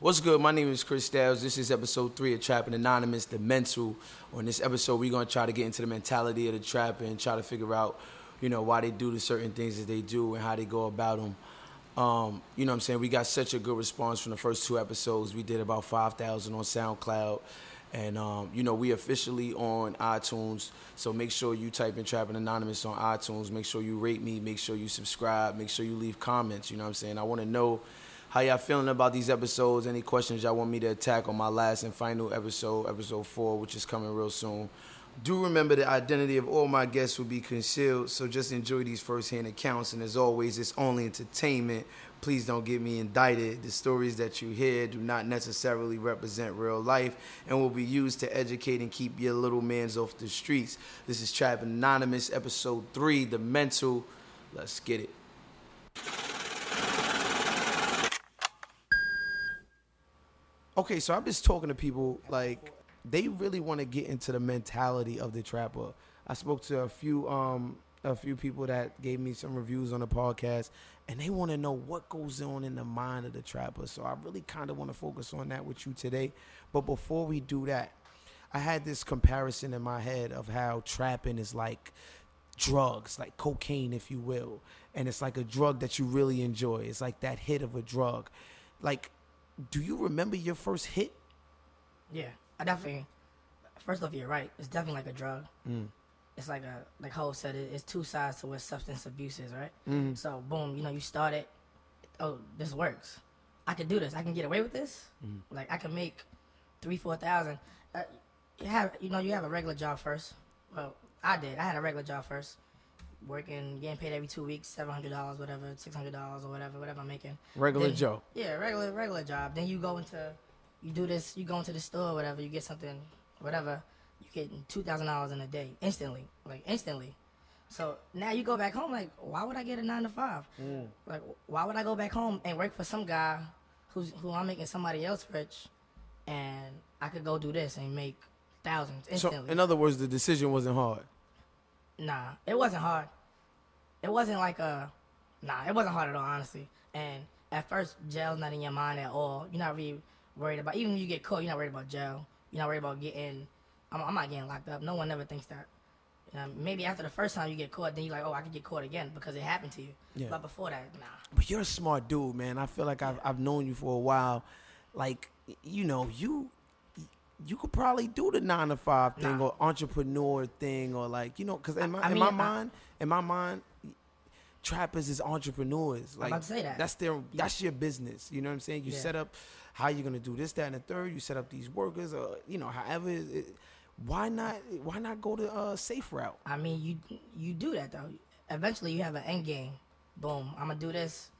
What's good? My name is Chris Styles. This is episode three of Trapping Anonymous, The Mental. On this episode, we're gonna try to get into the mentality of the trapper and try to figure out, you know, why they do the certain things that they do and how they go about them. Um, you know what I'm saying? We got such a good response from the first two episodes. We did about 5,000 on SoundCloud. And, um, you know, we officially on iTunes. So make sure you type in Trapping Anonymous on iTunes. Make sure you rate me. Make sure you subscribe. Make sure you leave comments. You know what I'm saying? I wanna know how y'all feeling about these episodes? Any questions y'all want me to attack on my last and final episode, episode four, which is coming real soon? Do remember the identity of all my guests will be concealed, so just enjoy these first-hand accounts. And as always, it's only entertainment. Please don't get me indicted. The stories that you hear do not necessarily represent real life and will be used to educate and keep your little mans off the streets. This is Trap Anonymous, episode three, The Mental. Let's get it. Okay, so I'm just talking to people like they really want to get into the mentality of the trapper. I spoke to a few um a few people that gave me some reviews on the podcast and they want to know what goes on in the mind of the trapper. So I really kind of want to focus on that with you today. But before we do that, I had this comparison in my head of how trapping is like drugs, like cocaine if you will. And it's like a drug that you really enjoy. It's like that hit of a drug. Like do you remember your first hit? Yeah, I definitely. First off, you're right. It's definitely like a drug. Mm. It's like a like Ho said. It, it's two sides to what substance abuse is, right? Mhm. So boom, you know, you started. Oh, this works. I can do this. I can get away with this. Mhm. Like I can make three, four thousand. Uh, you have, you know, you have a regular job first. Well, I did. I had a regular job first, working, getting paid every two weeks, seven hundred dollars, whatever, six hundred dollars or whatever, whatever I'm making. Regular Then- Joe. Yeah, regular regular job. Then you go into, you do this. You go into the store, whatever. You get something, whatever. You get two thousand dollars in a day instantly, like instantly. So now you go back home, like, why would I get a nine to five? Mm. Like, why would I go back home and work for some guy who's who I'm making somebody else rich, and I could go do this and make thousands instantly. So, in other words, the decision wasn't hard. Nah, it wasn't hard. It wasn't like a, nah, it wasn't hard at all, honestly. And at first, jail's not in your mind at all. You're not really worried about, even when you get caught, you're not worried about jail. You're not worried about getting, I'm, I'm not getting locked up. No one ever thinks that. You know, maybe after the first time you get caught, then you're like, oh, I could get caught again because it happened to you. Yeah. But before that, nah. But you're a smart dude, man. I feel like I've I've known you for a while. Like, you know, you you could probably do the nine to five thing Nah. or entrepreneur thing or like, you know, because in my I in mean, my I- mind, in my mind, trappers is entrepreneurs. Like about to say that. that's their that's your business. You know what I'm saying? You Yeah. set up how you're gonna do this, that, and the third. You set up these workers, or you know, however. It, why not? Why not go the uh, safe route? I mean, you you do that though. Eventually, you have an end game. Boom. I'm gonna do this.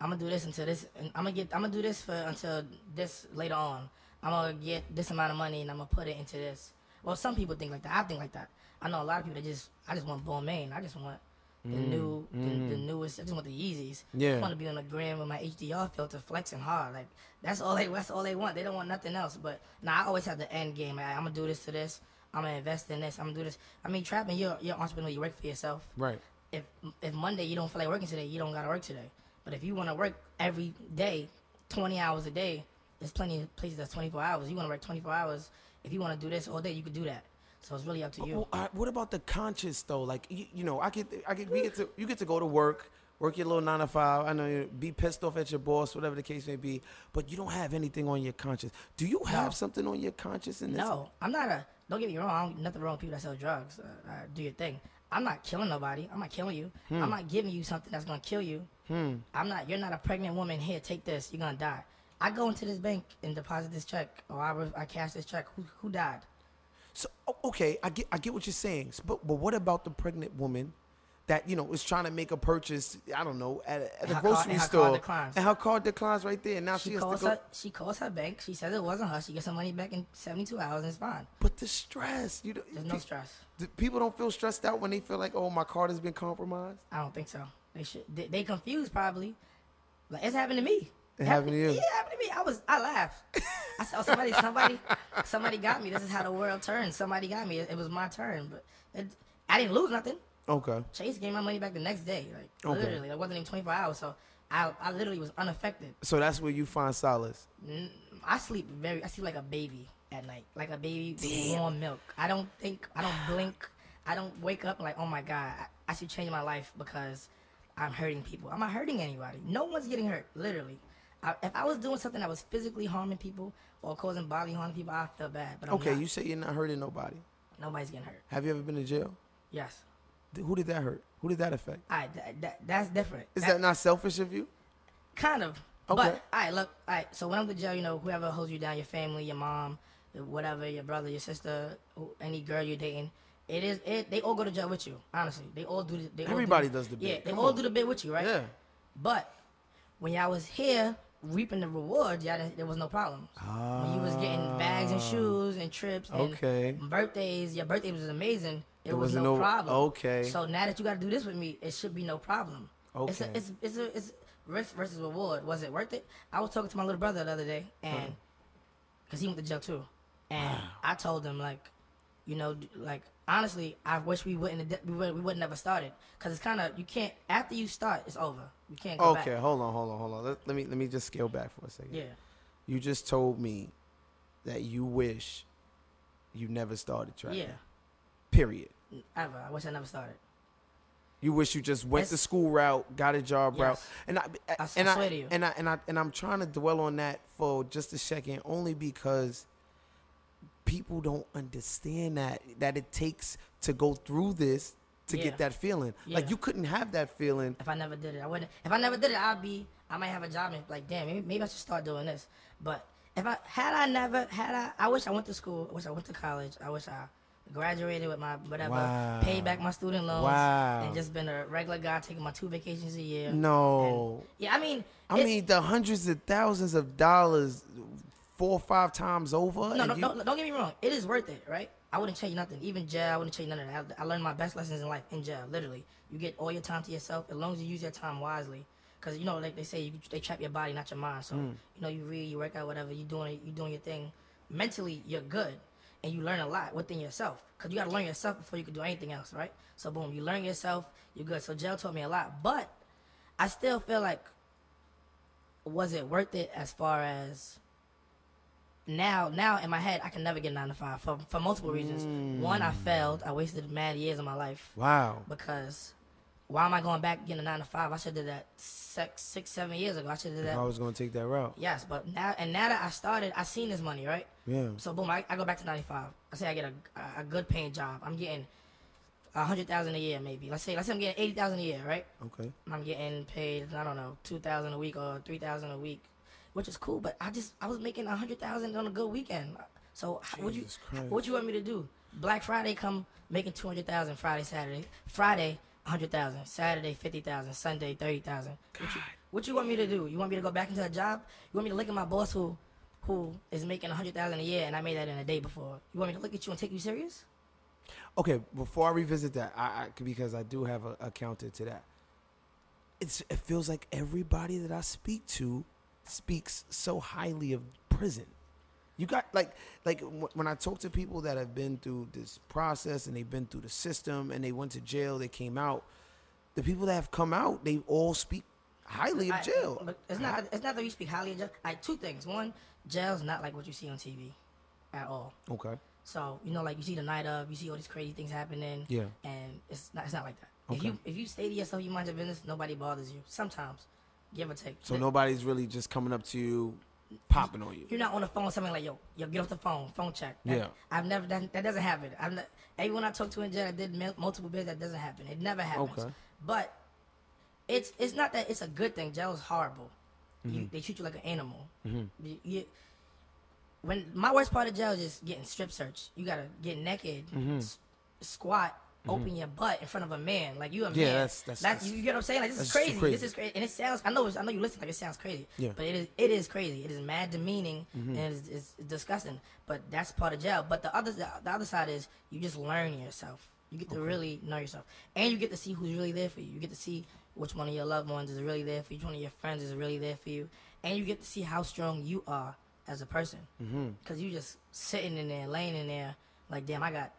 I'm gonna do this until this. and I'm gonna get. I'm gonna do this for until this later on. I'm gonna get this amount of money and I'm gonna put it into this. Well, some people think like that. I think like that. I know a lot of people that just. I just want Balmain. I just want the mm, new, the, the mm. newest. I just want the Yeezys. Yeah. I want to be on the gram with my HDR filter, flexing hard. Like that's all they. That's all they want. They don't want nothing else. But now I always have the end game. Like, I'm gonna do this to this. I'm gonna invest in this. I'm gonna do this. I mean, trapping. You're you're an entrepreneur. You work for yourself. Right. If if Monday you don't feel like working today, you don't gotta work today. But if you want to work every day, 20 hours a day, there's plenty of places that's 24 hours. You want to work 24 hours. If you want to do this all day, you could do that. So it's really up to you. Well, all right, what about the conscious though? Like you, you know, I get, I get, we get to, you get to go to work, work your little nine to five. I know you be pissed off at your boss, whatever the case may be, but you don't have anything on your conscience. Do you have something on your conscience in this? No, I'm not a. Don't get me wrong. I don't, nothing wrong with people that sell drugs. Uh, uh, do your thing. I'm not killing nobody. I'm not killing you. Hmm. I'm not giving you something that's gonna kill you. I'm not. You're not a pregnant woman. Here, take this. You're gonna die. I go into this bank and deposit this check, or I, re- I cash this check. Who, who died? So okay, I get, I get what you're saying, but but what about the pregnant woman that you know is trying to make a purchase. I don't know at, a- at And her grocery and store, card declines. and her card declines right there. Now she, She has calls to go. her. She calls her bank. She says it wasn't her. She gets her money back in 72 hours and it's fine. But the stress, you don't- There's no stress. People don't feel stressed out when they feel like, oh, my card has been compromised. I don't think so. They should. They, they confused probably. Like it's happened to me. It happened to you? Yeah, it happened to me. I was. I laughed. I said, oh, somebody, somebody, somebody got me. This is how the world turns. Somebody got me. It, it was my turn, but it, I didn't lose nothing. Okay. Chase gave my money back the next day. Like Okay. literally, it wasn't even 24 hours. So I, I literally was unaffected. So that's where you find solace. I sleep very. I sleep like a baby at night, like a baby with warm milk. I don't think. I don't blink. I don't wake up like, oh my god, I, I should change my life because I'm hurting people. I'm not hurting anybody. No one's getting hurt. Literally. I, if I was doing something that was physically harming people or causing bodily harm to people, I feel bad. But I'm Okay, not. you say you're not hurting nobody. nobody's getting hurt. Have you ever been to jail? Yes. Th- Who did that hurt? Who did that affect? Right, that, that, that's different. Is that not selfish of you? Kind of. Okay. But all right, look, all right. So when I'm to jail, you know, whoever holds you down, your family, your mom, whatever, your brother, your sister, who, any girl you're dating, it is it. They all go to jail with you. Honestly, they all do. The, they all Everybody do, does the bit. Yeah, they Come all on. do the bit with you, right? Yeah. But when y'all was here reaping the rewards, y'all there was no problems. When you was getting bags and shoes and trips and Ah. Okay. birthdays, your birthday was amazing. It, was no no- problem. okay. So now that you got to do this with me, it should be no problem. It's Okay. a, it's it's a, it's risk versus reward. Was it worth it? I was talking to my little brother the other day, and because he went to jail too, and I told him like, you know, like honestly, I wish we wouldn't have, we would we wouldn't never started because it's kind of you can't after you start, it's over. You can't go Okay, back. hold on, hold on, hold on. Let, let me let me just scale back for a second. Yeah, You just told me that you wish you never started trapping. yeah. Period. Ever. I wish I never started. You wish you just went the school route, got a job route, Yes. and I, I and I I, swear to you. and I and I and I'm trying to dwell on that for just a second, only because people don't understand that that it takes to go through this to Yeah. get that feeling. Like you couldn't have that feeling. If I never did it, I wouldn't. If I never did it, I'd be. I might have a job and like, damn, maybe, maybe I should start doing this. But if I had I never had I, I wish I went to school. I wish I went to college. I wish I graduated with my whatever, Wow. paid back my student loans, Wow. and just been a regular guy taking my two vacations a year. No. Yeah, I mean, I mean the hundreds of thousands of dollars four or five times over. No, no, you- no, don't get me wrong. It is worth it, right? I wouldn't change nothing. Even jail, I wouldn't change none of that. I, I learned my best lessons in life in jail. Literally, you get all your time to yourself as long as you use your time wisely. Because you know, like they say, you, they trap your body, not your mind. So Mm. you know, you read, you work out, whatever you doing, you doing your thing. Mentally, you're good, and you learn a lot within yourself. Because you got to learn yourself before you can do anything else, right? So boom, you learn yourself, you're good. So jail taught me a lot, but I still feel like, was it worth it as far as now now in my head I can never get nine to five for for multiple reasons. One, I mm. failed. I wasted mad years of my life Wow. because why am I going back getting a nine to five? I should have did that six, six, seven years ago. I should have did that. I was gonna take that route. Yes, but now and now that I started, I seen this money, right? Yeah. So boom, I, I go back to ninety five. I say I get a a good paying job. I'm getting a hundred thousand a year, maybe. Let's say let's say I'm getting eighty thousand a year, right? Okay. I'm getting paid, I don't know, two thousand a week or three thousand a week, which is cool. But I just I was making a hundred thousand on a good weekend. So what you Christ. what you want me to do? Black Friday come making two hundred thousand Friday Saturday Friday hundred thousand Saturday fifty thousand Sunday thirty thousand. What you, what you want me to do? You want me to go back into a job? You want me to look at my boss who who is making a hundred thousand a year and I made that in a day before? You want me to look at you and take you serious? Okay, before I revisit that, I, I because I do have a, a counter to that. It's it feels like everybody that I speak to speaks so highly of prison. You got like like wh- when I talk to people that have been through this process and they've been through the system and they went to jail, they came out. The people that have come out, they all speak highly of I- jail. But it's not. It's not that we speak highly of jail. Like two things. One, jail's not like what you see on TV, at all. Okay. So you know, like you see the night of, you see all these crazy things happening. Yeah. And it's not. It's not like that. Okay. If you if you stay to yourself, you mind your business. Nobody bothers you. Sometimes, give or take. So nobody's really just coming up to you, popping on you. You're not on the phone something like yo, yo, get off the phone, phone check. That- Yeah. I've never done. That doesn't happen. I've not, everyone I talked to in jail, I did multiple bids. That doesn't happen. It never happens. Okay. But it's it's not that it's a good thing. Jail is horrible. Mm-hmm. You, they treat you like an animal. You- you- when my worst part of jail is just getting strip searched. You gotta get naked, Mm-hmm. s- squat, open your butt in front of a man. Like you a Mm-hmm. Yeah, man. that's- that's- that's- you get what I'm saying. Like this is crazy. crazy. This is crazy, and it sounds. I know. I know you listen like it sounds crazy. Yeah. Mm-hmm. But it is. It is crazy. It is mad demeaning and it's, it's disgusting. But that's part of jail. But the other the, the other side is you just learn yourself. You get to really know yourself, and you get to see who's really there for you. You get to see which one of your loved ones is really there for you. Which one of your friends is really there for you, and you get to see how strong you are as a person. Because you just sitting in there, laying in there, like damn, I got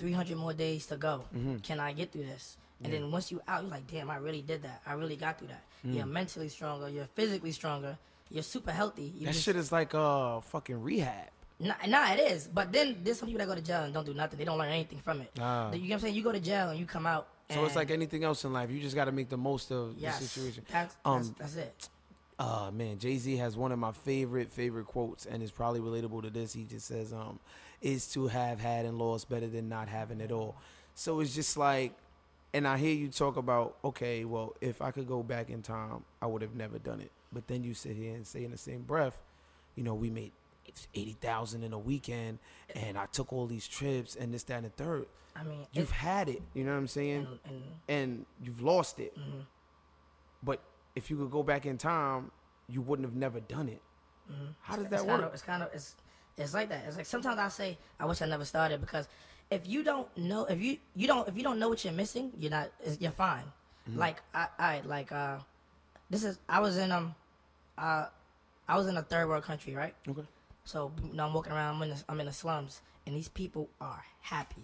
300 more days to go. Can I get through this? And then once you out, you're like, damn, I really did that. I really got through that. You're mentally stronger. You're physically stronger. You're super healthy. You That just- shit is like uh fucking rehab. Nah, nah, it is. But then there's some people that go to jail and don't do nothing. They don't learn anything from it. Ah. You know what I'm saying? You go to jail and you come out. So it's like anything else in life. You just got to make the most of yes, the situation. That's, Um, that's, that's it. Uh man, Jay Z has one of my favorite favorite quotes, and it's probably relatable to this. He just says, "Um, is to have had and lost better than not having it all." So it's just like, and I hear you talk about, okay, well, if I could go back in time, I would have never done it. But then you sit here and say in the same breath, you know, we made eighty thousand in a weekend, and I took all these trips and this, that, and the third. I mean, You've had it, you know what I'm saying? and, and and you've lost it. Mm-hmm. But if you could go back in time, you wouldn't have never done it. How does that Mm-hmm. it's work? Kind of, it's kind of it's it's like that. It's like sometimes I say I wish I never started because if you don't know if you you don't if you don't know what you're missing, you're not you're fine. Mm-hmm. Like I I like uh this is I was in um uh I was in a third world country, right? okay. So you know, I'm walking around. I'm in, the, I'm in the slums, and these people are happy.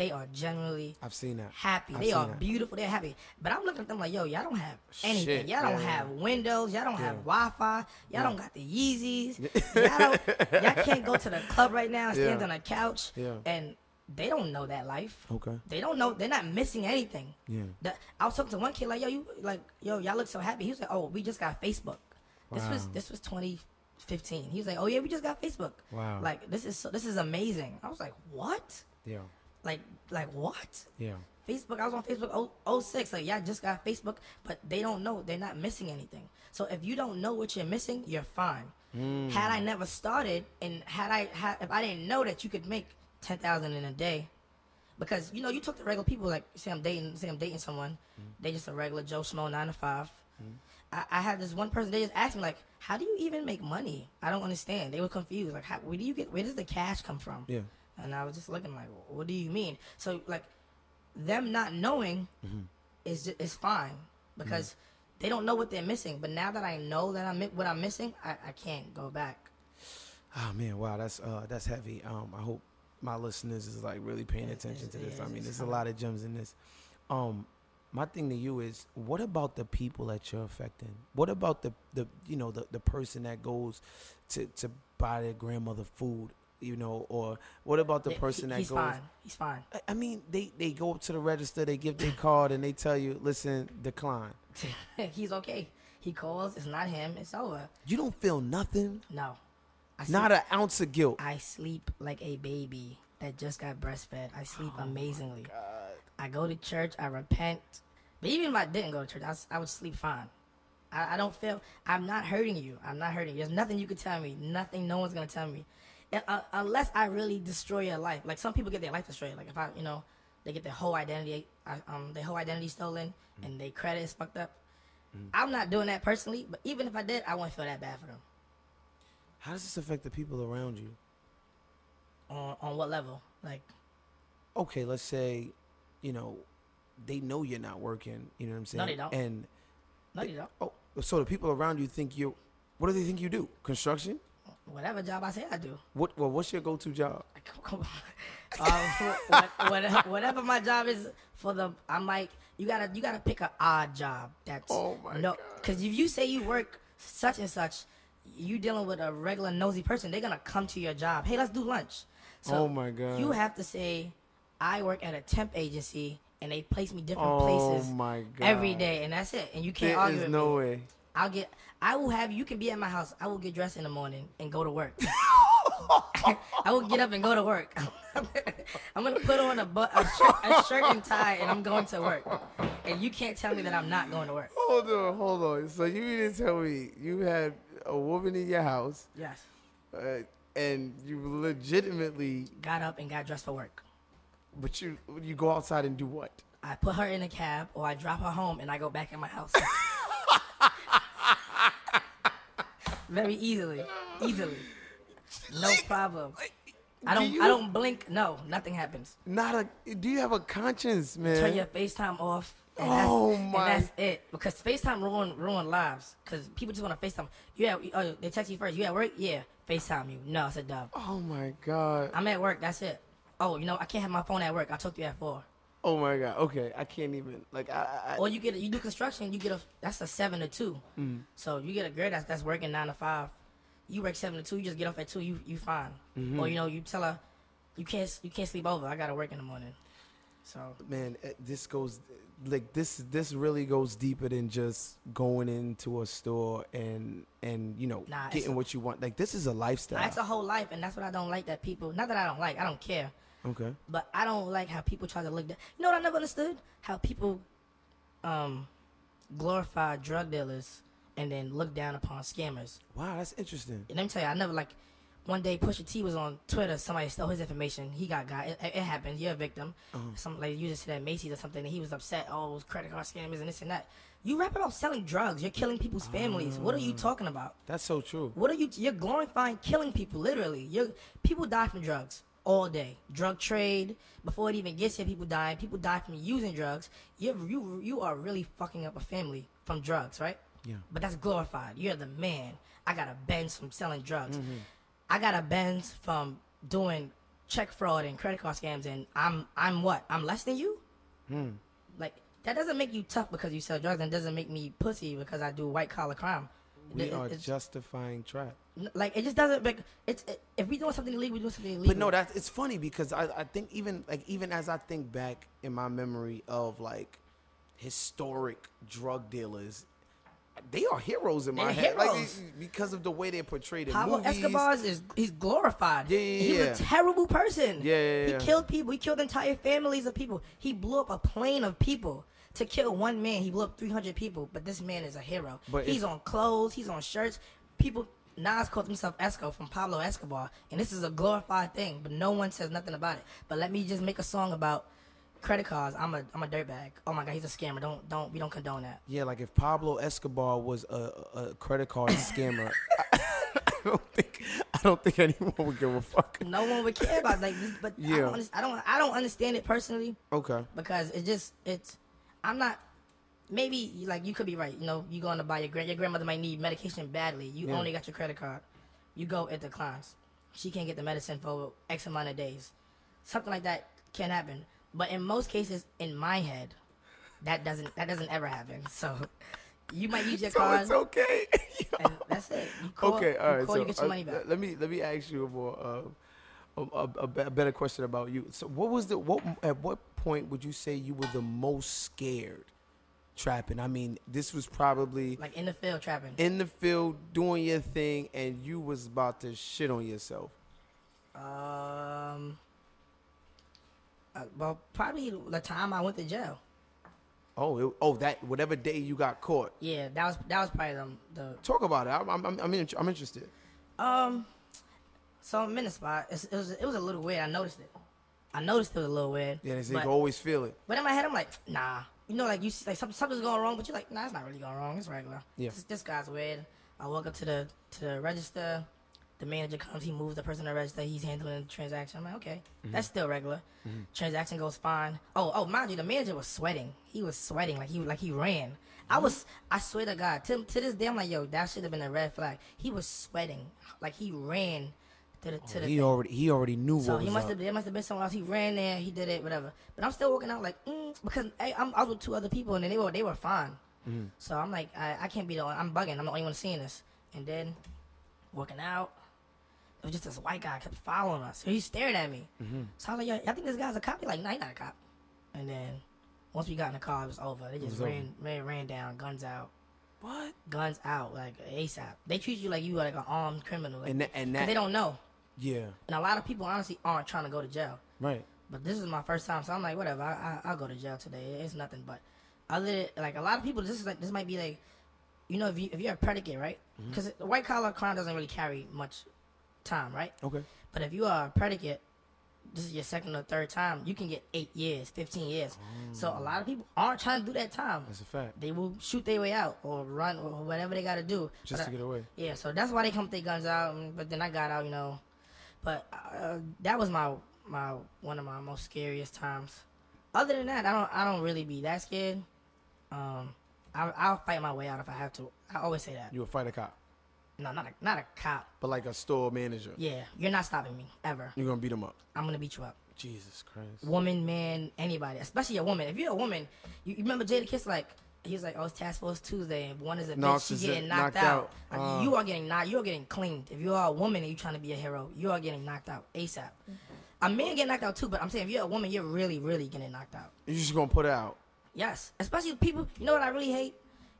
They are generally I've seen that. happy. I've they are that. beautiful. They're happy. But I'm looking at them like, yo, y'all don't have anything. Shit, Y'all don't yeah. have windows. Y'all don't have Wi-Fi. Y'all don't got the Yeezys. y'all, y'all can't go to the club right now and stand Yeah. on a couch. Yeah. And they don't know that life. Okay. They don't know. They're not missing anything. Yeah. The- I was talking to one kid like, yo, you like, yo, y'all look so happy. He was like, oh, we just got Facebook. Wow. This was this was 2015. He was like, oh yeah, we just got Facebook. Wow. Like this is so, this is amazing. I was like, what? Yeah. Like like what? Yeah. Facebook. I was on Facebook oh, 06. Like, yeah, I just got Facebook, but they don't know. They're not missing anything. So if you don't know what you're missing, you're fine. Mm. Had I never started, and had I had, if I didn't know that you could make ten thousand in a day, because you know you talk to regular people like say I'm dating, say I'm dating someone, Mm. they just a regular Joe Schmo nine to five. I, I had this one person. They just asked me like, "How do you even make money?" I don't understand. They were confused. Like, how, where do you get? Where does the cash come from? Yeah. And I was just looking like, what do you mean? So like, them not knowing is just, is fine because they don't know what they're missing. But now that I know that I'm what I'm missing, I, I can't go back. Oh man, wow, that's uh that's heavy. Um, I hope my listeners is like really paying Yeah, attention to this. yeah, I mean, there's a lot of gems in this. Um, my thing to you is, what about the people that you're affecting? What about the the you know the the person that goes to to buy their grandmother food? You know, or what about the He- person that he's goes? fine. He's fine. I- I mean, they they go up to the register, they give their card, and they tell you, listen, decline. he's okay. He calls. It's not him. It's over. You don't feel nothing, No. I not sleep, an ounce of guilt. I sleep like a baby that just got breastfed. I sleep Oh amazingly. I go to church. I repent. But even if I didn't go to church, I would sleep fine. I, I don't feel. I'm not hurting you. I'm not hurting you. There's nothing you can tell me. Nothing. No one's gonna tell me. Uh, unless I really destroy your life. Like some people get their life destroyed. Like if I, you know, they get their whole identity, uh, um, their whole identity stolen, and their credit is fucked up. I'm not doing that personally. But even if I did, I wouldn't feel that bad for them. How does this affect the people around you? On on what level? Like okay, let's say, you know, they know you're not working. You know what I'm saying? No, they don't. And no, you don't. oh, so the people around you think you. What do they think you do? Construction? Whatever job I say I do. What? Well, what's your go-to job? Come on. um, what, what, whatever my job is for the, I'm like, you gotta, you gotta pick an odd job. That's Oh my no, because if you say you work such and such, you dealing with a regular nosy person. They're gonna come to your job. Hey, let's do lunch. So Oh my God. You have to say, I work at a temp agency, and they place me different Oh places my God. day, and that's it. And you can't There argue is with no me. way. I'll get. I will have. You can be at my house. I will get dressed in the morning and go to work. I will get up and go to work. I'm gonna put on a, bu- a, shirt, a shirt and tie, and I'm going to work. And you can't tell me that I'm not going to work. Hold on, hold on. So you didn't tell me you had a woman in your house, Yes. uh, and you legitimately Got up and got dressed for work. But you you go outside and do what? I put her in a cab or I drop her home and I go back in my house. Very easily, easily, no problem. I Do don't. you- I don't blink. No, nothing happens. Not a. Do you have a conscience, man? Turn your FaceTime off. And Oh, that's, my- And that's it. Because FaceTime ruin ruin lives. Because people just want to FaceTime. You at, oh, they text you first. You at work? Yeah. FaceTime you. No, it's a dub. oh my god. I'm at work. That's it. Oh, you know I can't have my phone at work. I'll talk to you at four. Oh my god. Okay, I can't even. Like I. I Or you get you do construction. You get a that's a seven to two. Mm. So you get a girl that's that's working nine to five. You work seven to two. You just get off at two. You you fine. Mm-hmm. Or you know you tell her you can't you can't sleep over. I gotta work in the morning. So man, eh, this goes like this. This really goes deeper than just going into a store and and you know Nah, getting a- what you want. Like this is a lifestyle. that's a whole life, and that's what I don't like. That people not that I don't like. I don't care. Okay. But I don't like how people try to look. Down. You know what I never understood? How people um glorify drug dealers and then look down upon scammers. Wow, that's interesting. And let me tell you, I never like. One day, Pusha T was on Twitter. Somebody stole his information. He got got. It, it happened. You're a victim. Some like you just said at Macy's or something, and he was upset. Oh, it was credit card scammers and this and that. You rap about selling drugs. You're killing people's families. What are you talking about? That's so true. What are you? You're glorifying killing people. Literally, you people die from drugs all day. Drug trade before it even gets here, people die. People die from using drugs. You you you are really fucking up a family from drugs, right? Yeah. But that's glorified. You're the man. I got a Benz from selling drugs. Mm-hmm. I got a Benz from doing check fraud and credit card scams, and I'm I'm what? I'm less than you. Hmm. Like that doesn't make you tough because you sell drugs, and doesn't make me pussy because I do white collar crime. We It- are justifying trap. Like it just doesn't make it's it, if we doing something illegal, we doing something illegal. But no, that's it's funny because I, I think even like even as I think back in my memory of like historic drug dealers, they are heroes in my They're head. Like they- because of the way they're portrayed in Pablo movies. Escobar is he's glorified. Yeah, yeah, He yeah. was a terrible person. Yeah, yeah, yeah, He killed people. He killed entire families of people. He blew up a plane of people to kill one man. He blew up 300 people. But this man is a hero. But he's if- on clothes. He's on shirts. People. Nas calls himself Esco from Pablo Escobar, and this is a glorified thing. But no one says nothing about it. But let me just make a song about credit cards. I'm a I'm a dirtbag. Oh my god, he's a scammer. Don't don't we don't condone that. Yeah, like if Pablo Escobar was a, a credit card scammer, I, don't think I don't think anyone would give a fuck. No one would care about like this. But I, Yeah. don't, I don't I don't understand it personally. Okay. because it just it's I'm not maybe like you could be right. You know, you going to buy your grand your grandmother might need medication badly. You Yeah. only got your credit card. You go it declines. She can't get the medicine for X amount of days. Something like that can happen. But in most cases, in my head, that doesn't that doesn't ever happen. So you might use your So card it's okay. and that's it. You call, okay, all you right. call, so you get your uh, money back. let me let me ask you a more uh, a, a a better question about you. So, what was the what at what point would you say you were the most scared trapping? I mean, this was probably Like in the field trapping. in the field doing your thing, and you was about to shit on yourself. Um. uh, well, probably the time I went to jail. Oh, it, oh, that whatever day you got caught. Yeah, that was that was probably the, the Talk about it. I'm I'm I'm, I'm, in- I'm interested. um. So I'm in the spot. It's, it was it was a little weird. I noticed it. I noticed it a little weird. Yeah, so you but, can always feel it. but in my head, I'm like, nah. You know, like you see, like something, something's going wrong, but you're like, nah, it's not really going wrong. It's regular. Yeah. This, this guy's weird. I walk up to the to the register. The manager comes. He moves the person to the register. He's handling the transaction. I'm like, okay, Mm-hmm. that's still regular. Transaction goes fine. Oh, oh, mind you, the manager was sweating. He was sweating like he like he ran. I Mm-hmm. was. I swear to God, to, to this day, I'm like, yo, that should have been a red flag. He was sweating like he ran to the to the. He thing. already he already knew So what he must up. have there must have been someone else. He ran there, he did it, whatever. But I'm still walking out like mm, because hey, I'm, I was with two other people and they were they were fine. Mm-hmm. So I'm like I, I can't be the only, I'm bugging. I'm the only one seeing this. And then walking out, it was just this white guy kept following us. So he stared at me. Mm-hmm. So I was like, yo, I think this guy's a cop. He's like, no, he's not a cop. And then once we got in the car, it was over. They just ran, ran ran down, guns out, What? guns out, like ASAP. They treat you like you are like an armed criminal. Like, And that, and that they don't know. Yeah And a lot of people honestly aren't trying to go to jail. right. But this is my first time, so I'm like, whatever. I, I I'll go to jail today. It's nothing. But other like a lot of people, this is like this might be like, you know, if you if you're a predicate, right? Mm-hmm. Because white collar crime doesn't really carry much time, right? Okay. But if you are a predicate, this is your second or third time, you can get eight years, fifteen years. So a lot of people aren't trying to do that time. That's a fact. They will shoot their way out or run or whatever they got to do Just But to I- get away. Yeah, so that's why they come with their guns out. But then I got out, you know. But uh, that was my my one of my most scariest times. Other than that, I don't I don't really be that scared. Um, I, I'll fight my way out if I have to. I always say that. You will fight a cop, No, not a not a cop. but like a store manager. Yeah, you're not stopping me ever. You're gonna beat him up. I'm gonna beat you up. Jesus Christ. Woman, man, anybody, especially a woman. If you're a woman, you, you remember Jadakiss like. He's like, oh, it's Task Force Tuesday, and one is a No, bitch. She she's getting knocked knocked, out. out. Like, Uh. you are getting knocked. You are getting cleaned. If you are a woman and you trying to be a hero, you are getting knocked out ASAP. A man get knocked out too, but I'm saying if you're a woman, you're really, really getting knocked out. You're just gonna put it out. Yes, especially people. You know what I really hate?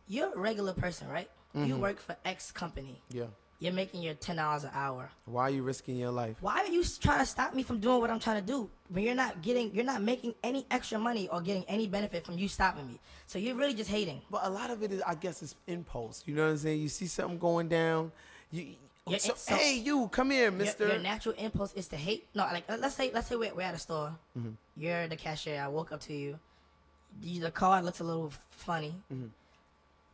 You're a regular person, right? You Mm-hmm. work for X company. Yeah. You're making your ten dollars an hour. Why are you risking your life? Why are you trying to stop me from doing what I'm trying to do when you're not getting, you're not making any extra money or getting any benefit from you stopping me? So you're really just hating. But a lot of it is, I guess, it's impulse. You know what I'm saying? You see something going down. You. So, so- hey, you, come here, Mister. your natural impulse is to hate. No, like uh, let's say let's say we're, we're at a store. Mm-hmm. You're the cashier. I walk up to you. you. The card looks a little funny. Mm-hmm.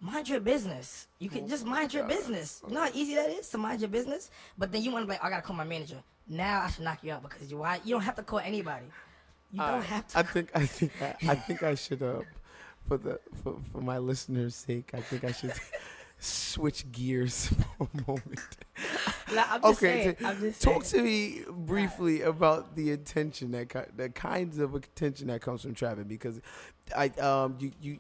Mind your business. You can just mind your business. You know how easy that is to mind your business. But then you want to be like, I gotta call my manager. Now I should knock you out because you why you don't have to call anybody. You don't have to. I think I think I, I think I should uh for the for, for my listeners' sake, I think I should switch gears for a moment. Nah, I'm just okay, saying. t- I'm just talk saying. to me briefly about the attention that the kinds of attention that comes from trapping because I um you you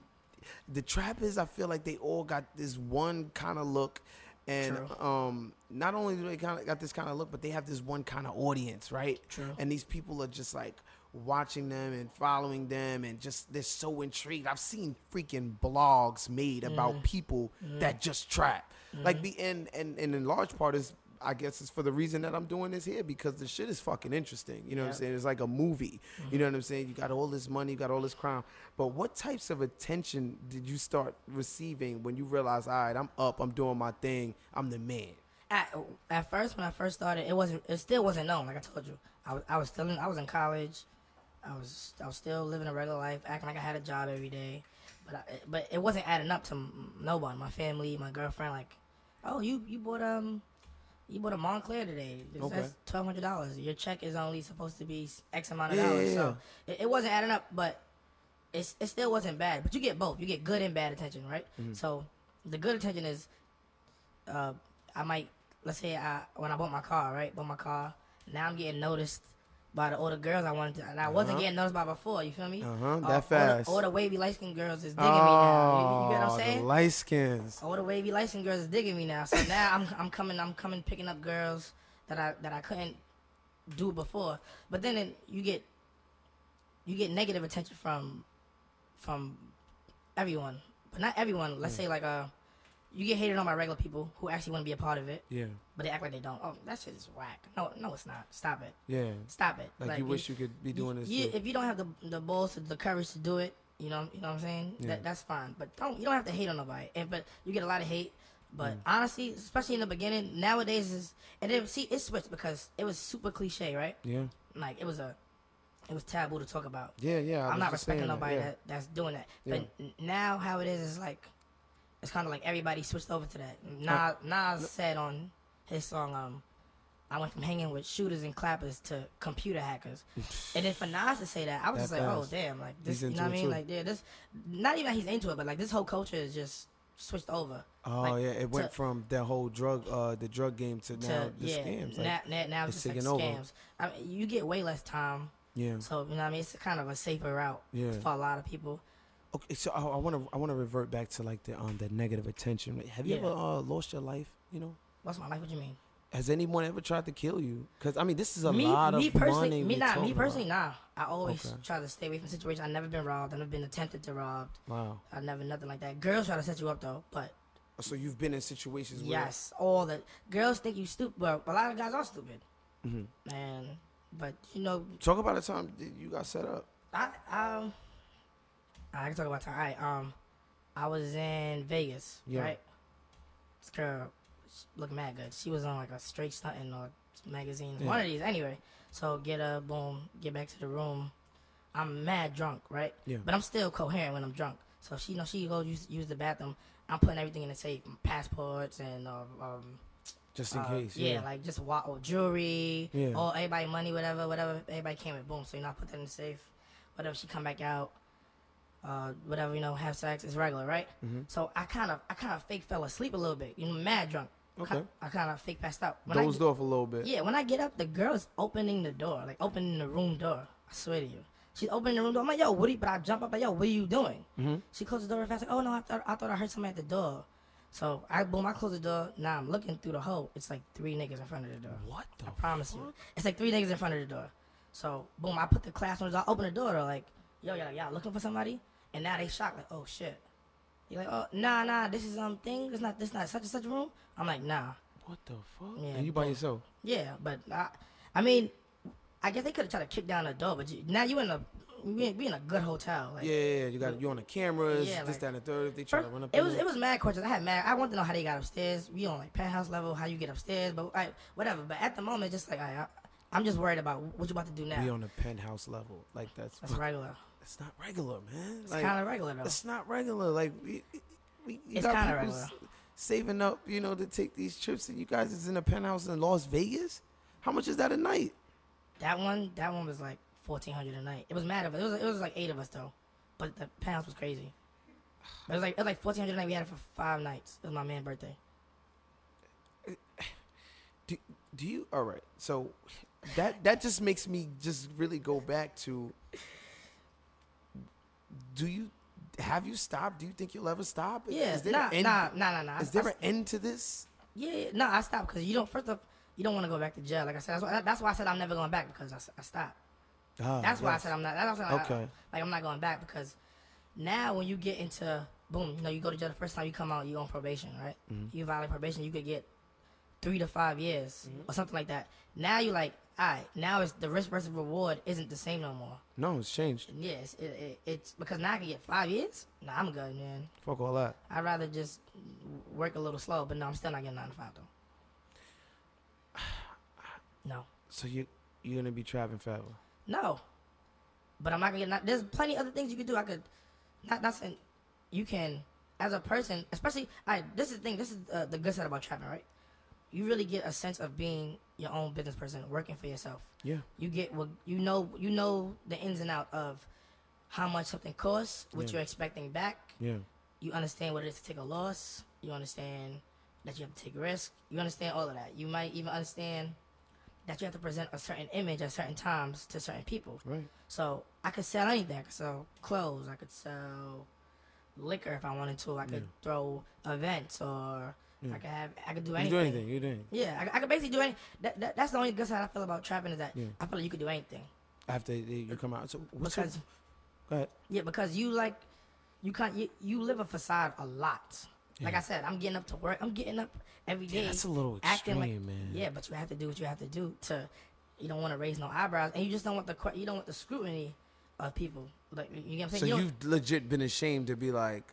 the trappers I feel like they all got this one kind of look and True. um not only do they kind of got this kind of look but they have this one kind of audience right? True. and these people are just like watching them and following them and just they're so intrigued. I've seen freaking blogs made about mm. people that mm. just trap. Like mm. the and, and and in large part is i guess it's for the reason that i'm doing this here because the shit is fucking interesting you know what i'm saying it's like a movie you know what i'm saying you got all this money you got all this crime but what types of attention did you start receiving when you realized all right i'm up i'm doing my thing i'm the man at, at first when I first started, it wasn't. It still wasn't known. Like I told you, I was. I was still in. I was in college. I was. I was still living a regular life, acting like I had a job every day. But I, but it wasn't adding up to nobody. My family, my girlfriend. Like, oh, you you bought um, you bought a Moncler today. That's Okay. twelve hundred dollars. Your check is only supposed to be X amount of Yeah, dollars. yeah, So it, it wasn't adding up. But it's, it still wasn't bad. But you get both. You get good and bad attention, right? Mm-hmm. So the good attention is, uh, I might let's say I when I bought my car, right? Bought my car. Now I'm getting noticed by the older girls I wanted to, and I wasn't Uh-huh. getting noticed by before. You feel me? Uh-huh, that all the- fast. All the, wavy light skinned girls is digging me now. You, you get what Oh, I'm the saying? light skins all the wavy light skinned girls is digging me now. So now I'm I'm coming I'm coming picking up girls that I that I couldn't do before. But then it, you get you get negative attention from from everyone, but not everyone. Let's say like uh, you get hated on by regular people who actually want to be a part of it, yeah but they act like they don't. Oh, that shit is whack. No, no, it's not. Stop it. yeah Stop it. like, you wish you could be doing this you- if you don't have the the balls, the courage to do it, you know, you know what I'm saying. Yeah. That that's fine. But don't you don't have to hate on nobody. And but you get a lot of hate. But Mm. honestly, especially in the beginning, nowadays is and then see it switched because it was super cliche, right? yeah Like it was a it was taboo to talk about. yeah yeah I I'm not respecting saying that, nobody yeah. that, that's doing that. But Yeah. n- now how it is is like it's kind of like everybody switched over to that. Uh, Nas, Nas said on his song, um, I went from hanging with shooters and clappers to computer hackers. and then for Nas to say that, I was That just like, oh damn, like this, you know what I mean? too. Like yeah, this not even that he's into it, but like this whole culture is just switched over. Oh Like, yeah, it went from the whole drug, uh, the drug game to, To now the yeah, scams. now, Like, now, now it's it's just like scams. I mean, you get way less time, yeah. so you know what I mean. It's kind of a safer route Yeah. for a lot of people. Okay, so I want to, I want to revert back to like the, um, the negative attention. Have you Yeah. ever uh, lost your life? You know, What's my life? What do you mean? has anyone ever tried to kill you? Because I mean, this is a me, lot of me personally, money. me not me personally, about. nah. I always Okay. try to stay away from situations. I've never been robbed. I've never been attempted to rob. Wow. I've never nothing like that. Girls try to set you up though, but So you've been in situations where yes, all the girls think you stupid. But a lot of guys are stupid, Mm-hmm. and but you know, talk about the time you got set up. I um, I can talk about time. I um, I was in Vegas, Yeah. right? This girl, look mad good. She was on like a straight stunting or magazine, yeah. one of these anyway. So get her, boom, get back to the room. I'm mad drunk, right? Yeah. But I'm still coherent when I'm drunk. So she, you know, she goes use use the bathroom. I'm putting everything in the safe, passports and uh, um, Just in uh, case. yeah, Yeah. like just wa- or jewelry, Yeah. or everybody money, whatever, whatever. Everybody came with boom. So you know, I put that in the safe. Whatever she come back out, uh, whatever you know, have sex is regular, right? Mm-hmm. So I kind of, I kind of fake fell asleep a little bit. You know, mad drunk. Okay. I kind of fake passed out. When I Dozed get- off a little bit. yeah, when I get up, the girl is opening the door, like opening the room door. I swear to you. She's opening the room door. I'm like, yo, what are you, but I jump up like, yo, what are you doing? Mm-hmm. She closed the door fast. Like, oh no, I thought I thought I heard somebody at the door. So I boom, I close the door. Now I'm looking through the hole. It's like three niggas in front of the door. What the I promise you. It's like three niggas in front of the door. So boom, I put the class on. I open the door. They're like, yo, yo, y'all looking for somebody? And now they shocked. Like, oh shit. You're like, oh nah, nah, this is um thing. It's not this not such and such room. I'm like, nah. What the fuck? Yeah, and you by boom. yourself? Yeah, but I, I mean, I guess they could have tried to kick down the door, but you, now you in a we in, we in a good hotel. Like, Yeah, yeah. You got you on the cameras, Yeah, this, like- that, and the third. If they try to run up, it was there. it was mad questions. I had mad. I wanted to know how they got upstairs. We on like penthouse level, how you get upstairs, but I, whatever. But at the moment, just like I, I, am just worried about what you about to do now. We on the penthouse level. Like that's That's regular. It's not regular, man. It's Like, kind of regular though. It's not regular. Like we, we you It's got kinda people regular. saving up, you know, to take these trips, and you guys is in a penthouse in Las Vegas. How much is that a night? That one, that one was like fourteen hundred a night. It was mad of it. It was it was like eight of us though, but the penthouse was crazy. It was like it was like fourteen hundred a night. We had it for five nights. It was my man's birthday. Do, do you? All right. So that that just makes me just really go back to. Do you have you stopped? Do you think you'll ever stop? Yeah, Is there nah, an end, nah, nah, nah, nah. Is there I- an end to this? Yeah, yeah, no, I stopped because you don't. First off, you don't want to go back to jail. Like I said, that's why, that's why I said I'm never going back because I, I stopped. Ah, That's why I said I'm not. That's why I, Okay. like I'm not going back because now when you get into boom, you know, you go to jail the first time you come out, you on probation, right? Mm-hmm. You violate probation, you could get three to five years Mm-hmm. or something like that. Now you like, all right, now it's the risk versus reward isn't the same no more. No, it's changed. Yes, it, it, it's because now I can get five years. Nah, I'm good, man. Fuck all that. I'd rather just work a little slow, but no, I'm still not getting nine to five though. No. So you you're gonna be trapping forever. No. But I'm not gonna get. Not, there's plenty other things you could do. I could. Not not saying you can as a person, especially. I. This is the thing. This is uh, the good side about trapping, right? You really get a sense of being your own business person, working for yourself. Yeah. You get what you know. You know the ins and out of how much something costs, what Yeah. you're expecting back. Yeah. You understand what it is to take a loss. You understand that you have to take risk. You understand all of that. You might even understand that you have to present a certain image at certain times to certain people. Right. So I could sell anything. I could sell clothes. I could sell liquor if I wanted to. I could throw events or Mm. I could have. I could do You anything. do anything. You do anything. Yeah, I, I could basically do any. That, that, that's the only good side I feel about trapping is that Yeah. I feel like you could do anything After you come out. So what's your, because go ahead. yeah, because you like you can't you, you live a facade a lot. Like I said, I'm getting up to work. I'm getting up every day. Yeah, that's a little acting like extreme, man. yeah, but you have to do what you have to do to. You don't want to raise no eyebrows, and you just don't want the you don't want the scrutiny of people. Like you get what I'm saying. So you you've legit been ashamed to be like,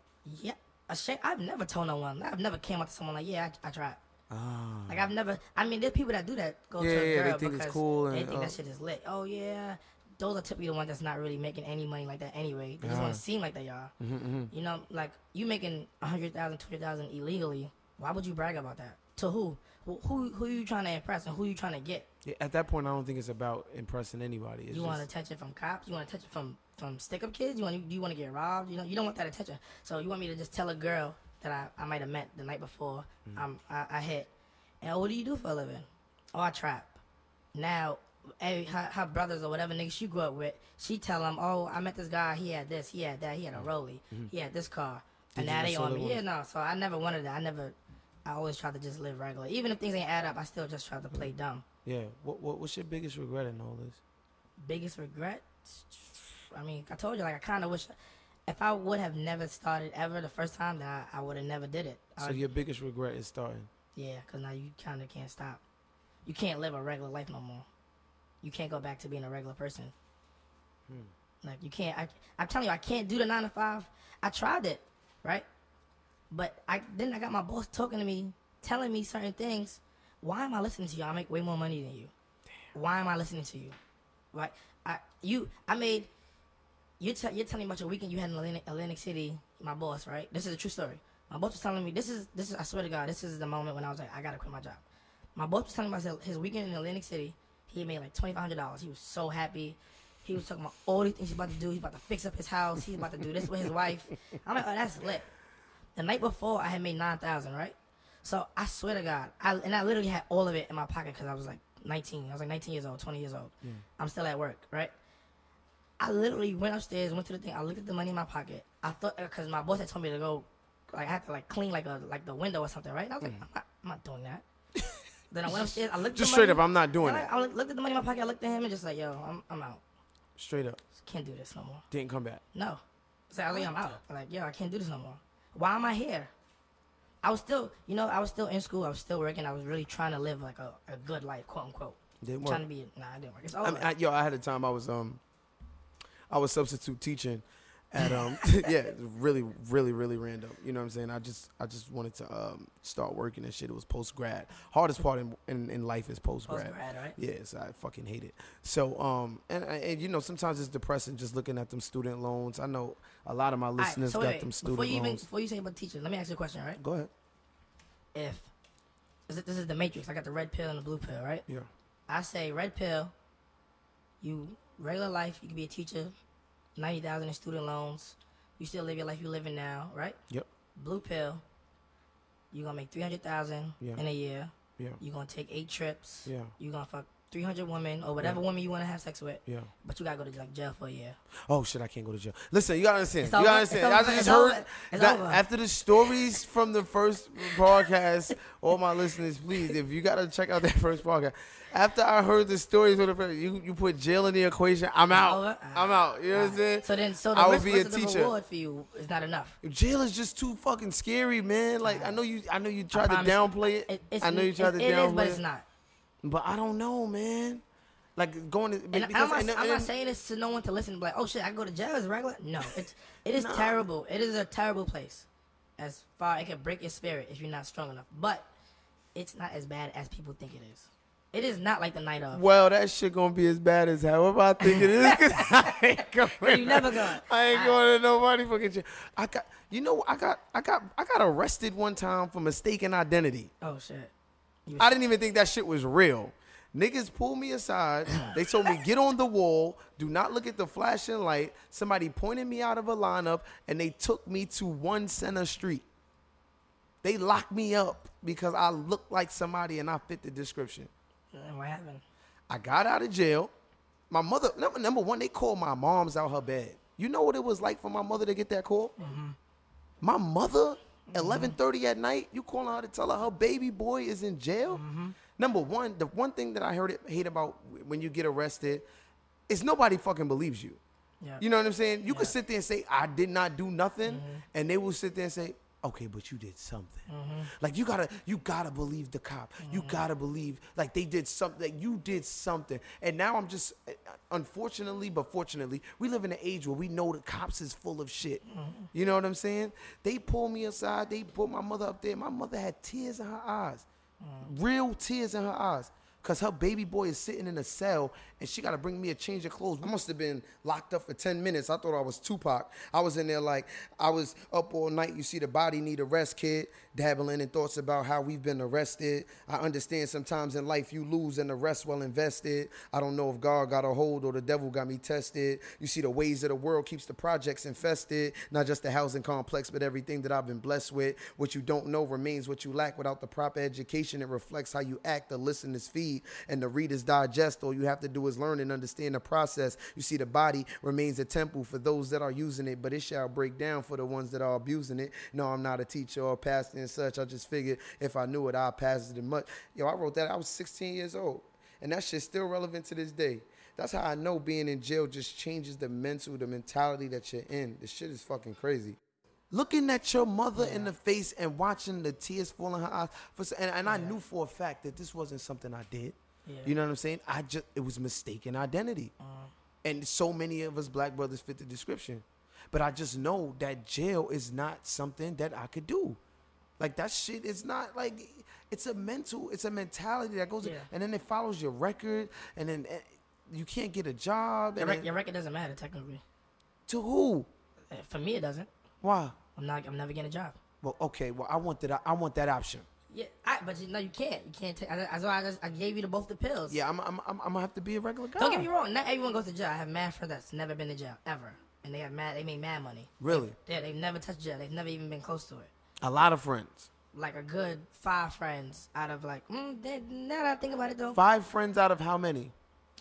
Yeah, ashamed. I've never told no one. I've never came up to someone like, yeah, I, I tried. ah. Like I've never. I mean, there's people that do that. Go Yeah, to a yeah, they think it's because cool they think uh, that shit is lit. Oh yeah, those are typically the ones that's not really making any money like that anyway. They just want to seem like they are. Mm-hmm, You know, like you making a hundred thousand, twenty thousand illegally. Why would you brag about that? To who? Who who, who you trying to impress and who you trying to get? Yeah, at that point, I don't think it's about impressing anybody. It's you want attention from cops? You want attention from from stick up kids? You want you want to get robbed? You know you don't want that attention. So you want me to just tell a girl that I, I might have met the night before um I, I hit, and what do you do for a living? Oh, I trap. Now, Hey, her, her brothers or whatever niggas she grew up with, she tell them, oh, I met this guy. He had this. He had that. He had a Rolly. He had this car. And Did now they on me. Yeah, no. So I never wanted that. I never. I always try to just live regular. Even if things ain't add up, I still just try to play dumb. yeah. What, what what's your biggest regret in all this? biggest regret i mean i told you like i kind of wish if i would have never started ever the first time then i, I would have never did it So would- your biggest regret is starting. yeah because now you kind of can't stop you can't live a regular life no more you can't go back to being a regular person hmm. like you can't I, i'm telling you i can't do the nine to five i tried it right but i then i got my boss talking to me telling me certain things. Why am I listening to you? I make way more money than you. Why am I listening to you? Right? I you I made you're, t- you're telling me about your weekend you had in Atlantic, Atlantic City, my boss, right? This is a true story. My boss was telling me this is this is I swear to God, this is the moment when I was like, I gotta quit my job. My boss was telling me about his weekend in Atlantic City, he made like twenty five hundred dollars. He was so happy. He was talking about all these things he's about to do. He's about to fix up his house. He's about to do this with his wife. I'm like, oh, that's lit. The night before, I had made nine thousand, right? So I swear to God, I and I literally had all of it in my pocket because I was like 19. I was like 19 years old, 20 years old. Yeah. I'm still at work, right? I literally went upstairs, went to the thing. I looked at the money in my pocket. I thought uh, because my boss had told me to go, like I had to like clean like a like the window or something, right? And I was like, mm. I'm not, I'm not doing that. then I went upstairs. I looked. Just at the money. Just straight money, up, I'm not doing and it. I, I looked at the money in my pocket. I looked at him and just like, yo, I'm I'm out. Straight up. Can't do this no more. Didn't come back. No. So I was like, I'm out. I'm like, yo, I can't do this no more. Why am I here? I was still, you know, I was still in school. I was still working. I was really trying to live like a, a good life, quote unquote. Didn't work. Trying to be, nah, it didn't work. It's I mean, I, yo, I had a time I was um, I was substitute teaching at um, yeah, really, really, really random. You know what I'm saying? I just, I just wanted to um, start working and shit. It was post grad. Hardest part in, in, in life is post grad. Right? Yes, I fucking hate it. So um, and and you know sometimes it's depressing just looking at them student loans. I know a lot of my All right, listeners so got wait, them student before you even, loans. before you say about teaching, let me ask you a question, right? Go ahead. If this is, this is the matrix, I got the red pill and the blue pill, right? Yeah. I say red pill, you regular life, you can be a teacher, ninety thousand in student loans, you still live your life you living now, right? Yep. Blue pill, You're gonna make three hundred thousand Yeah. in a year. Yeah. You're gonna take eight trips. Yeah. You're gonna fuck three hundred women or whatever Yeah. women you wanna have sex with. Yeah. But you gotta go to like jail for a year. Oh shit! I can't go to jail. Listen, you gotta understand. It's you gotta It's understand. I just heard. That after the stories from the first podcast. all my listeners, please, if you gotta check out that first podcast. After I heard the stories from the first, you you put jail in the equation. I'm out. I'm out. You know what I'm saying? So then, so the I would be a the teacher. reward for you is not enough. Jail is just too fucking scary, man. Like I know you, I know you tried to downplay it. It- I know you tried it- to it is, downplay but it, it's not. But I don't know, man. Like going to And because I'm, not, and- I'm not saying this to no one to listen. But like, oh shit, I go to jail as regular. No, it's it is terrible. It is a terrible place. As far it can break your spirit if you're not strong enough. But it's not as bad as people think it is. It is not like the night of. Well, that shit gonna be as bad as however I think it is. 'cause I ain't going. You never going. I ain't I- going to nobody fucking jail. I got, you know, I got, I got, I got arrested one time for mistaken identity. Oh shit. I didn't even think that shit was real. Niggas pulled me aside. They told me get on the wall. Do not look at the flashing light. Somebody pointed me out of a lineup, and they took me to one center street. They locked me up because I looked like somebody and I fit the description. And what happened? I got out of jail. My mother, number, number one, they called my mom's out her bed. You know what it was like for my mother to get that call? Mm-hmm. My mother, Mm-hmm. 11:30 at night, you calling her to tell her her baby boy is in jail? Mm-hmm. Number one, the one thing that I heard it, hate about when you get arrested is nobody fucking believes you. Yeah. You know what I'm saying? You could sit there and say, I did not do nothing, mm-hmm. and they will sit there and say, Okay, but you did something. Mm-hmm. Like you gotta, you gotta believe the cop. You mm-hmm. gotta believe like they did something. Like you did something. And now I'm just, eh, unfortunately, but fortunately, we live in an age where we know the cops is full of shit. Mm-hmm. You know what I'm saying? They pulled me aside. They put my mother up there. My mother had tears in her eyes, mm. real tears in her eyes. Cause her baby boy is sitting in a cell and she gotta bring me a change of clothes. I must have been locked up for 10 minutes. I thought I was Tupac. I was in there like I was up all night. You see the body need a rest kid, dabbling in thoughts about how we've been arrested. I understand sometimes in life you lose and the rest well invested. I don't know if God got a hold or the devil got me tested. You see the ways of the world keeps the projects infested, not just the housing complex, but everything that I've been blessed with. What you don't know remains what you lack without the proper education. It reflects how you act, the listeners feed, and the readers digest. All you have to do is learn and understand the process. You see, the body remains a temple for those that are using it, but it shall break down for the ones that are abusing it. No, I'm not a teacher or a pastor and such. I just figured if I knew it, I'd pass it much. Yo, I wrote that. I was 16 years old, and that shit's still relevant to this day. That's how I know being in jail just changes the mental, the mentality that you're in. This shit is fucking crazy. Looking at your mother in the face and watching the tears fall in her eyes, for, and, and I knew for a fact that this wasn't something I did. Yeah. You know what I'm saying? I just it was mistaken identity, and so many of us black brothers fit the description. But I just know that jail is not something that I could do. Like that shit is not like it's a mental, it's a mentality that goes, Yeah. and then it follows your record, and then eh, you can't get a job. Your, And rec- then- your record doesn't matter technically. to who? Uh, For me, it doesn't. Why? I'm not. I'm never getting a job. Well, okay. Well, I want that. I want that option. Yeah, I, but you, no, you can't. You can't take. That's why I I gave you the both the pills. Yeah, I'm. I'm. I'm, I'm gonna have to be a regular guy. Don't get me wrong. Not everyone goes to jail. I have mad friends that's never been to jail ever, and they have mad. They made mad money. Really? Yeah, they've never touched jail. They've never even been close to it. A lot of friends. Like a good five friends out of like. Mm, they, now that I think about it though, Five friends out of how many?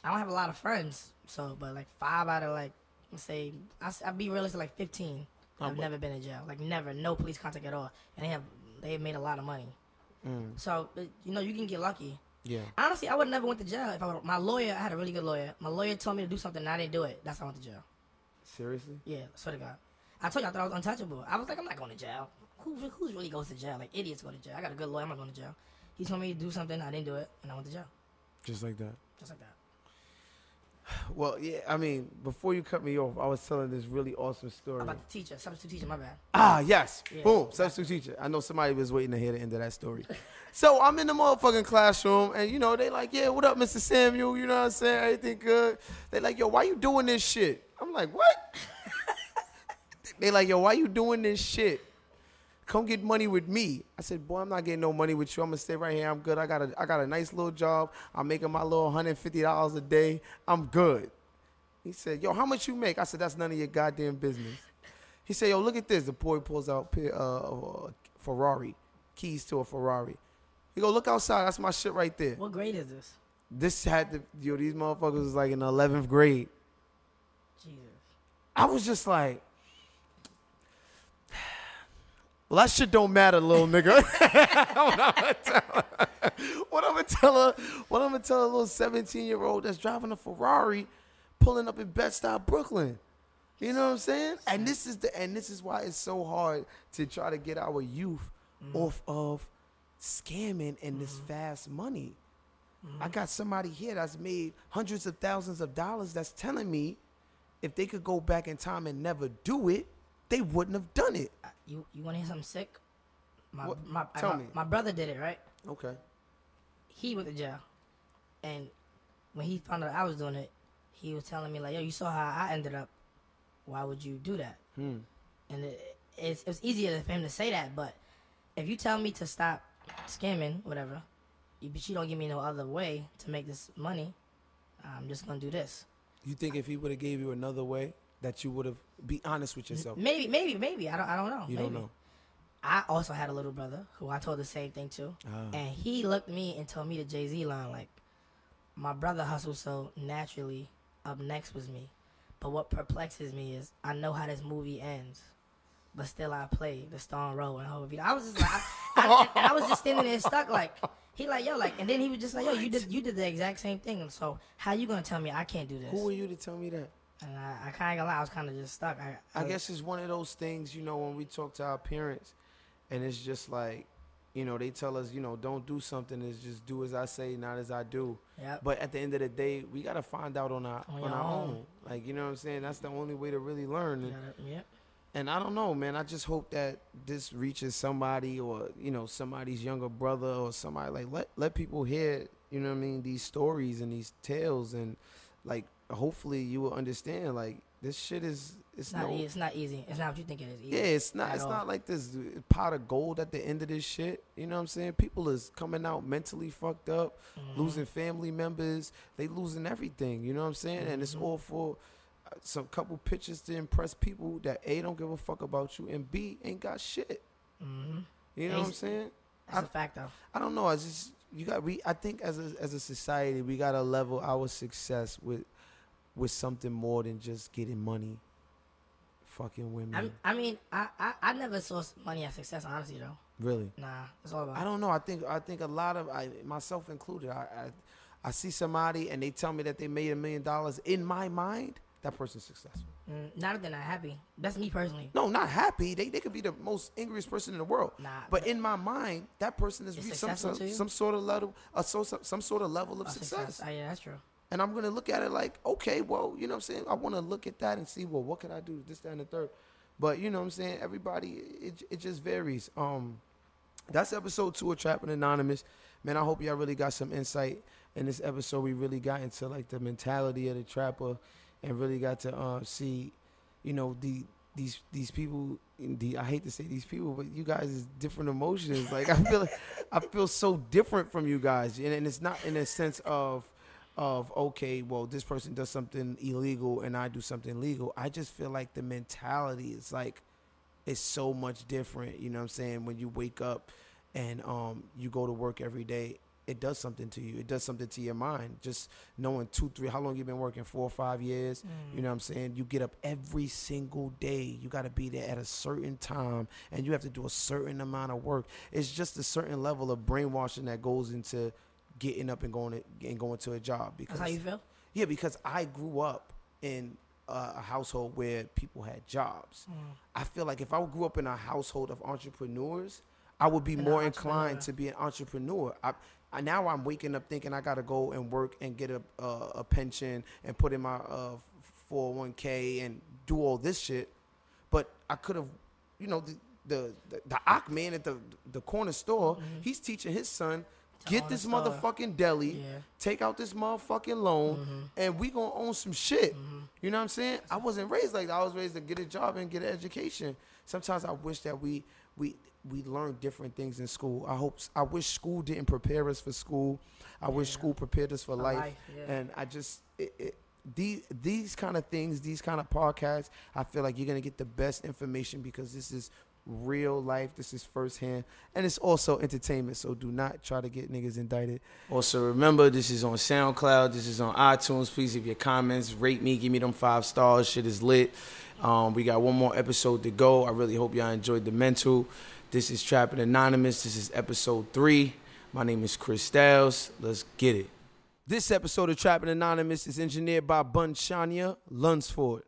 I don't have a lot of friends. So, but like five out of like, let's say, I, I'd be realistic, like fifteen. I've never been in jail. Like never, no police contact at all, and they have they have made a lot of money. Mm. So you know you can get lucky. Yeah. Honestly, I would never went to jail if I were, my lawyer. I had a really good lawyer. My lawyer told me to do something, and I didn't do it. That's why I went to jail. Seriously? Yeah, swear to God. I told you I thought I was untouchable. I was like, I'm not going to jail. Who who's really goes to jail? Like idiots go to jail. I got a good lawyer. I'm not going to jail. He told me to do something. I didn't do it, and I went to jail. Just like that. Just like that. Well, yeah. I mean, before you cut me off, I was telling this really awesome story. About the teacher, substitute teacher. My bad. Ah, yes. Yeah. Boom. Substitute teacher. I know somebody was waiting to hear the end of that story. so I'm in the motherfucking classroom, and you know they like, yeah, what up, Mr. Samuel? You know what I'm saying? Everything good? They like, yo, why you doing this shit? I'm like, what? they like, yo, why you doing this shit? Come get money with me. I said, boy, I'm not getting no money with you. I'm gonna stay right here. I'm good. I got a, I got a nice little job. I'm making my little $150 a day. I'm good. He said, yo, how much you make? I said, that's none of your goddamn business. He said, "Yo, look at this." The boy pulls out uh, a Ferrari, keys to a Ferrari. He go, "Look outside. That's my shit right there." What grade is this? This had to, yo, these motherfuckers was like in eleventh grade. Jesus. I was just like, "Well, that shit don't matter, little nigga." what I'm gonna tell her? What I'm gonna tell her? What I'm gonna tell a little 17 year old that's driving a Ferrari, pulling up in Bed Stuy, Brooklyn. You know what I'm saying? And this is the and this is why it's so hard to try to get our youth off of scamming and this fast money. I got somebody here that's made hundreds of thousands of dollars that's telling me if they could go back in time and never do it, they wouldn't have done it. Uh, You you want to hear something sick? My What? my Tell my, me. my brother did it right. Okay. He went to jail, and when he found out I was doing it, he was telling me like, "Yo, you saw how I ended up. Why would you do that?" Hmm. And it, it's it's easier for him to say that, but if you tell me to stop scamming, whatever, you, but you don't give me no other way to make this money, I'm just gonna do this. You think if he would have gave you another way, that you would have be honest with yourself? Maybe, maybe, maybe. I don't, I don't know. You maybe. don't know. I also had a little brother who I told the same thing to, Ah. and he looked me and told me the Jay Z line like, "My brother hustles so naturally. Up next was me, but what perplexes me is I know how this movie ends, but still I play the Stone Road and Hope. I was just like, I, I, and I was just standing there stuck like." He like yo like, and then he was just like yo, you did you did the exact same thing. And so how you gonna tell me I can't do this? Who are you to tell me that? And I, I kind of lie, I was kind of just stuck. I, I guess it's one of those things, you know, when we talk to our parents, and it's just like, you know, they tell us, you know, don't do something. It's just do as I say, not as I do. Yep. But at the end of the day, we gotta find out on our On on, our own. own. Like you know what I'm saying? That's the only way to really learn. And, yep. and I don't know, man. I just hope that this reaches somebody, or you know, somebody's younger brother, or somebody like let let people hear, you know what I mean, these stories and these tales, and like hopefully you will understand, like this shit is it's not, no it's not easy. It's not what you think it is. Either, yeah, it's not. It's all. not like this pot of gold at the end of this shit. You know what I'm saying? People is coming out mentally fucked up, Mm-hmm. losing family members. They losing everything. You know what I'm saying? And it's Mm-hmm. all for uh, some couple pictures to impress people that a don't give a fuck about you and b ain't got shit. Mm-hmm. You know what I'm saying? That's I- a fact, though. I don't know. I just you got we. I think as a as a society we gotta level our success with with something more than just getting money. Fucking women. I'm, I mean, I, I, I never saw money as success, honestly, though. really. Nah, it's all about. I don't know. I think I think a lot of I myself included. I, I I see somebody and they tell me that they made a million dollars. In my mind, that person's successful. Mm, not that they're not happy. That's me personally. No, not happy. They they could be the most angriest person in the world. Nah, but but- in my mind, that person is some some, some sort of level, a so, some sort of level of A success. Oh, yeah, that's true. And I'm gonna look at it like, okay, well, you know what I'm saying? I wanna look at that and see, well, what can I do? This, that, and the third. But you know what I'm saying? Everybody it it just varies. Um that's episode two of Trapping Anonymous. Man, I hope y'all really got some insight in this episode. We really got into like the mentality of the trapper, and really got to uh, see, you know, the these these people. The, I hate to say these people, but you guys is different emotions. Like I feel, I feel so different from you guys, and, and it's not in a sense of of okay, well, this person does something illegal and I do something legal. I just feel like the mentality is like it's so much different. You know what I'm saying? When you wake up and um you go to work every day, it does something to you. It does something to your mind. Just knowing two, three, how long you've been working, four or five years. Mm. You know what I'm saying? You get up every single day. You got to be there at a certain time, and you have to do a certain amount of work. It's just a certain level of brainwashing that goes into getting up and going to, and going to a job. Because That's how you feel? yeah, because I grew up in a, household where people had jobs. Mm. I feel like if I grew up in a household of entrepreneurs, I would be An more inclined to be an entrepreneur. I, I now I'm waking up thinking I got to go and work and get a a, a pension and put in my uh 401k and do all this shit. But I could have, you know, the the the, the Ak man at the the corner store, he's teaching his son Mm-hmm. Get this motherfucking deli, Yeah. Mm-hmm. take out this motherfucking loan, and we gonna own some shit. You know what I'm saying? I wasn't raised like that. I was raised to get a job and get an education. Sometimes I wish that we we we learned different things in school. I hope I wish school didn't prepare us for school. I wish school prepared us for, For life. life, yeah. And I just it, it, these these kind of things, these kind of podcasts, I feel like you're gonna get the best information because this is real life. This is firsthand, and it's also entertainment. So do not try to get niggas indicted. Also, remember this is on SoundCloud. This is on iTunes. Please leave your comments, rate me, give me them five stars. Shit is lit. Um, we got one more episode to go. I really hope y'all enjoyed the mental. This is Trapping Anonymous. This is episode three. My name is Chris Styles. Let's get it. This episode of Trapping Anonymous is engineered by Bun Shania Lunsford.